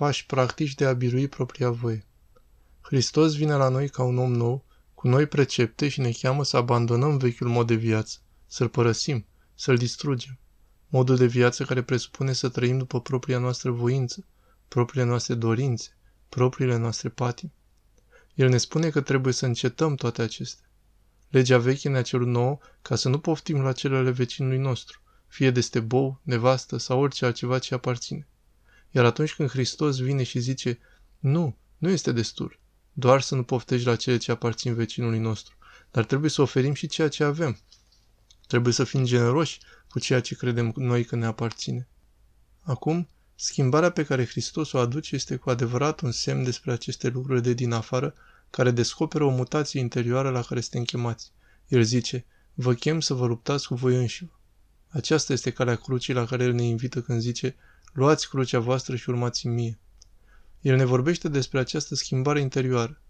pași practici de a birui propria voie. Hristos vine la noi ca un om nou, cu noi precepte și ne cheamă să abandonăm vechiul mod de viață, să-l părăsim, să-l distrugem. Modul de viață care presupune să trăim după propria noastră voință, propriile noastre dorințe, propriile noastre patimi. El ne spune că trebuie să încetăm toate acestea. Legea veche ne-a cerut nouă ca să nu poftim la celele vecinului nostru, fie de stebou, nevastă sau orice altceva ce aparține. Iar atunci când Hristos vine și zice, nu, nu este destul, doar să nu poftești la cele ce aparțin vecinului nostru, dar trebuie să oferim și ceea ce avem. Trebuie să fim generoși cu ceea ce credem noi că ne aparține. Acum, schimbarea pe care Hristos o aduce este cu adevărat un semn despre aceste lucruri de din afară care descoperă o mutație interioară la care suntem chemați. El zice, vă chem să vă luptați cu voi înși Aceasta este calea crucii la care El ne invită când zice, luați crucea voastră și urmați mie. El ne vorbește despre această schimbare interioară.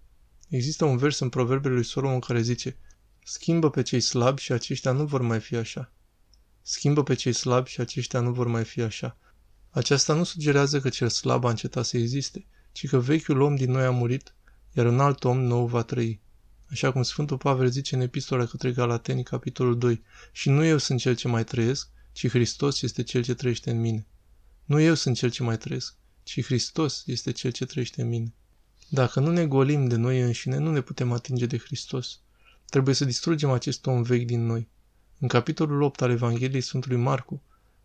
Există un vers în Proverbele lui Solomon care zice, schimbă pe cei slabi și aceștia nu vor mai fi așa. Schimbă pe cei slabi și aceștia nu vor mai fi așa. Aceasta nu sugerează că cel slab a încetat să existe, ci că vechiul om din noi a murit iar un alt om nou va trăi. Așa cum Sfântul Pavel zice în epistola către Galateni, capitolul 2, și nu eu sunt cel ce mai trăiesc, ci Hristos este cel ce trăiește în mine. Nu eu sunt cel ce mai trăiesc, ci Hristos este cel ce trăiește în mine. Dacă nu ne golim de noi înșine, nu ne putem atinge de Hristos. Trebuie să distrugem acest om vechi din noi. În capitolul 8 al Evangheliei Sfântului Marcu,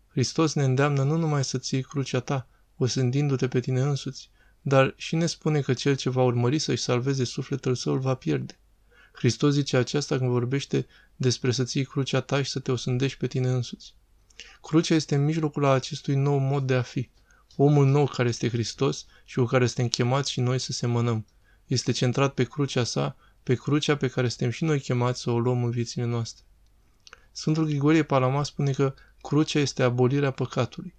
Hristos ne îndeamnă nu numai să ții crucea ta, osândindu-te pe tine însuți, dar și ne spune că cel ce va urmări să-și salveze sufletul său îl va pierde. Hristos zice aceasta când vorbește despre să ții crucea ta și să te osândești pe tine însuți. Crucea este în mijlocul acestui nou mod de a fi. Omul nou care este Hristos și cu care suntem chemați și noi să semănăm. Este centrat pe crucea sa, pe crucea pe care suntem și noi chemați să o luăm în viețile noastre. Sfântul Grigorie Palama spune că crucea este abolirea păcatului.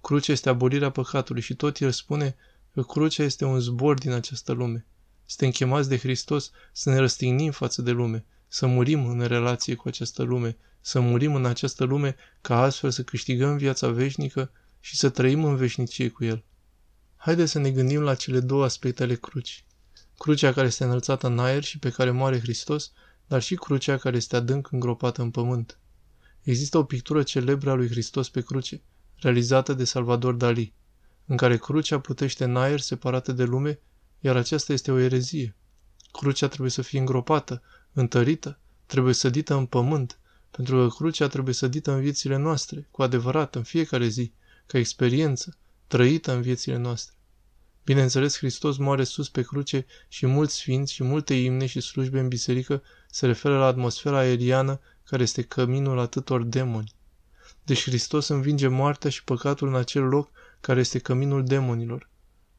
Crucea este abolirea păcatului și tot el spune că crucea este un zbor din această lume. Suntem chemați de Hristos să ne răstignim față de lume, să murim în relație cu această lume, să murim în această lume ca astfel să câștigăm viața veșnică și să trăim în veșnicie cu El. Haideți să ne gândim la cele două aspecte ale crucii. Crucea care este înălțată în aer și pe care moare Hristos, dar și crucea care este adânc îngropată în pământ. Există o pictură celebră a lui Hristos pe cruce, realizată de Salvador Dali în care crucea plutește în aer separată de lume, iar aceasta este o erezie. Crucea trebuie să fie îngropată, întărită, trebuie sădită în pământ, pentru că crucea trebuie sădită în viețile noastre, cu adevărat, în fiecare zi, ca experiență, trăită în viețile noastre. Bineînțeles, Hristos moare sus pe cruce și mulți sfinți și multe imne și slujbe în biserică se referă la atmosfera aeriană care este căminul atâtor demoni. Deci Hristos învinge moartea și păcatul în acel loc care este căminul demonilor.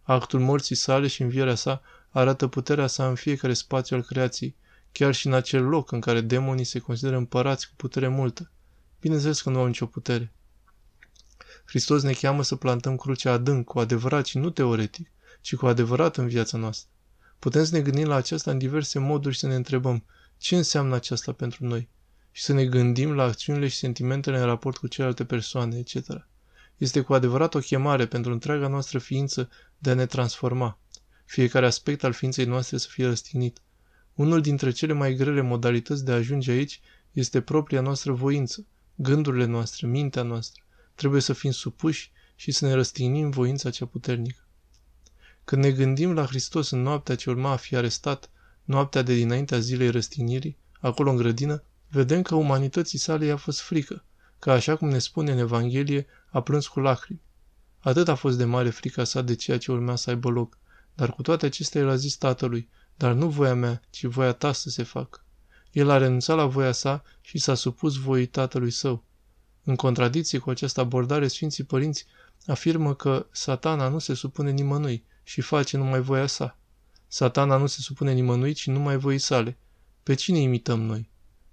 Actul morții sale și învierea sa arată puterea sa în fiecare spațiu al creației, chiar și în acel loc în care demonii se consideră împărați cu putere multă. Bineînțeles că nu au nicio putere. Hristos ne cheamă să plantăm crucea adânc, cu adevărat și nu teoretic, ci cu adevărat în viața noastră. Putem să ne gândim la aceasta în diverse moduri și să ne întrebăm ce înseamnă aceasta pentru noi și să ne gândim la acțiunile și sentimentele în raport cu celelalte persoane, etc. Este cu adevărat o chemare pentru întreaga noastră ființă de a ne transforma. Fiecare aspect al ființei noastre să fie răstignit. Unul dintre cele mai grele modalități de a ajunge aici este propria noastră voință, gândurile noastre, mintea noastră. Trebuie să fim supuși și să ne răstignim voința cea puternică. Când ne gândim la Hristos în noaptea ce urma a fi arestat, noaptea de dinaintea zilei răstignirii, acolo în grădină, vedem că umanității sale i-a fost frică, că așa cum ne spune în Evanghelie, a plâns cu lacrimi. Atât a fost de mare frica sa de ceea ce urmea să aibă loc, dar cu toate acestea el a zis tatălui, dar nu voia mea, ci voia ta să se facă. El a renunțat la voia sa și s-a supus voii tatălui său. În contradicție cu această abordare, Sfinții Părinți afirmă că satana nu se supune nimănui și face numai voia sa. Satana nu se supune nimănui, ci numai voii sale. Pe cine imităm noi?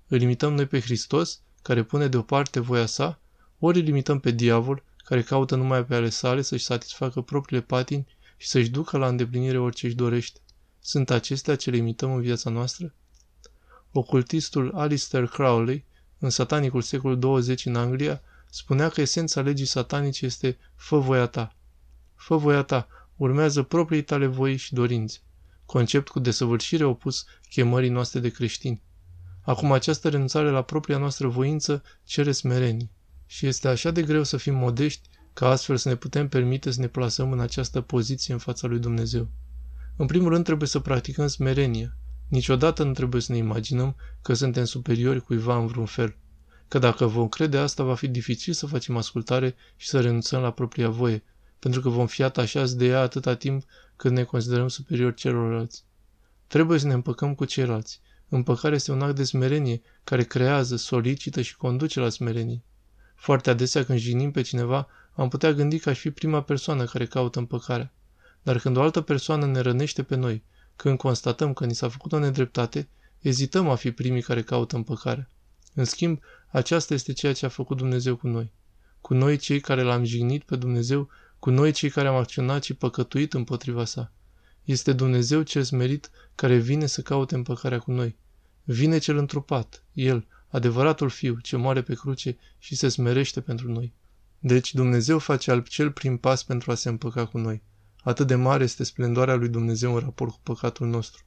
Îl imităm noi pe Hristos, care pune deoparte voia sa, ori îl limităm pe diavol, care caută numai pe ale sale să-și satisfacă propriile patini și să-și ducă la îndeplinire orice își dorește. Sunt acestea ce le imităm în viața noastră? Ocultistul Alistair Crowley, în satanicul secolul 20 în Anglia, spunea că esența legii satanice este fă voia ta. Fă voia ta, urmează proprii tale voi și dorințe, concept cu desăvârșire opus chemării noastre de creștini. Acum această renunțare la propria noastră voință cere smerenie. Și este așa de greu să fim modești ca astfel să ne putem permite să ne plasăm în această poziție în fața lui Dumnezeu. În primul rând trebuie să practicăm smerenia. Niciodată nu trebuie să ne imaginăm că suntem superiori cuiva în vreun fel. Că dacă vom crede asta, va fi dificil să facem ascultare și să renunțăm la propria voie, pentru că vom fi atașați de ea atâta timp cât ne considerăm superiori celorlalți. Trebuie să ne împăcăm cu ceilalți. Împăcarea este un act de smerenie care creează, solicită și conduce la smerenie. Foarte adesea când jignim pe cineva, am putea gândi că aș fi prima persoană care caută împăcarea. Dar când o altă persoană ne rănește pe noi, când constatăm că ni s-a făcut o nedreptate, ezităm a fi primii care caută împăcarea. În schimb, aceasta este ceea ce a făcut Dumnezeu cu noi. Cu noi cei care l-am jignit pe Dumnezeu, cu noi cei care am acționat și păcătuit împotriva sa. Este Dumnezeu cel smerit care vine să caute împăcarea cu noi. Vine cel întrupat, El, adevăratul Fiu, ce moare pe cruce și se smerește pentru noi. Deci Dumnezeu face al cel prim pas pentru a se împăca cu noi. Atât de mare este splendoarea lui Dumnezeu în raport cu păcatul nostru.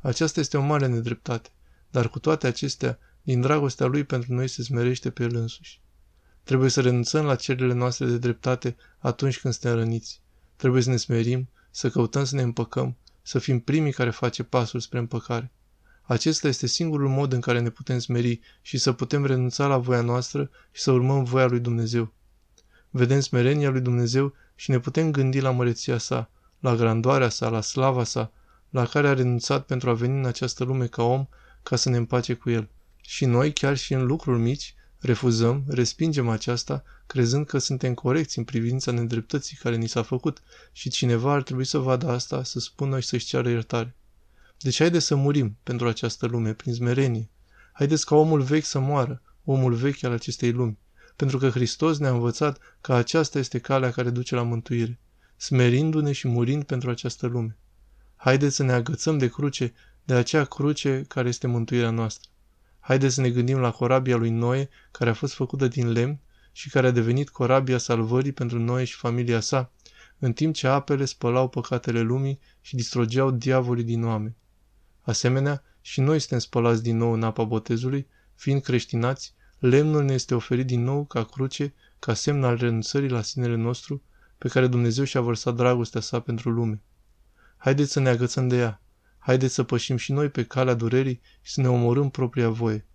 Aceasta este o mare nedreptate, dar cu toate acestea, din dragostea lui pentru noi se smerește pe el însuși. Trebuie să renunțăm la cererile noastre de dreptate atunci când suntem răniți. Trebuie să ne smerim, să căutăm să ne împăcăm, să fim primii care face pasul spre împăcare. Acesta este singurul mod în care ne putem smeri și să putem renunța la voia noastră și să urmăm voia lui Dumnezeu. Vedem smerenia lui Dumnezeu și ne putem gândi la măreția sa, la grandoarea sa, la slava sa, la care a renunțat pentru a veni în această lume ca om, ca să ne împace cu el. Și noi, chiar și în lucruri mici, refuzăm, respingem aceasta, crezând că suntem corecți în privința nedreptății care ni s-a făcut și cineva ar trebui să vadă asta, să spună și să-și ceară iertare. Deci haideți să murim pentru această lume, prin smerenie. Haideți ca omul vechi să moară, omul vechi al acestei lumi, pentru că Hristos ne-a învățat că aceasta este calea care duce la mântuire, smerindu-ne și murind pentru această lume. Haideți să ne agățăm de cruce, de acea cruce care este mântuirea noastră. Haideți să ne gândim la corabia lui Noe, care a fost făcută din lemn și care a devenit corabia salvării pentru Noe și familia sa, în timp ce apele spălau păcatele lumii și distrogeau diavolii din oameni. Asemenea, și noi suntem spălați din nou în apa botezului, fiind creștinați, lemnul ne este oferit din nou ca cruce, ca semn al renunțării la sinele nostru, pe care Dumnezeu și-a vărsat dragostea sa pentru lume. Haideți să ne agățăm de ea. Haideți să pășim și noi pe calea durerii și să ne omorâm propria voie.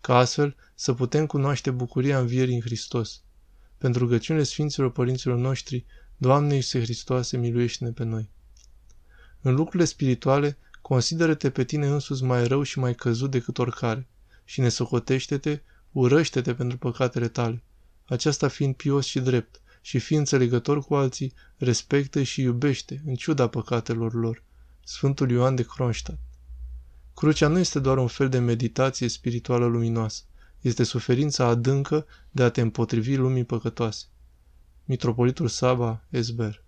Ca astfel să putem cunoaște bucuria învierii în Hristos. Pentru rugăciunile Sfinților Părinților noștri, Doamne Iisuse Hristoase, miluiește-ne pe noi. În lucrurile spirituale, consideră-te pe tine însuți mai rău și mai căzut decât oricare și ne socotește-te, urăște-te pentru păcatele tale. Aceasta fiind pios și drept și fiind înțelegător cu alții, respectă și iubește, în ciuda păcatelor lor. Sfântul Ioan de Kronstadt Crucea nu este doar un fel de meditație spirituală luminoasă, este suferința adâncă de a te împotrivi lumii păcătoase. Mitropolitul Saba, Esber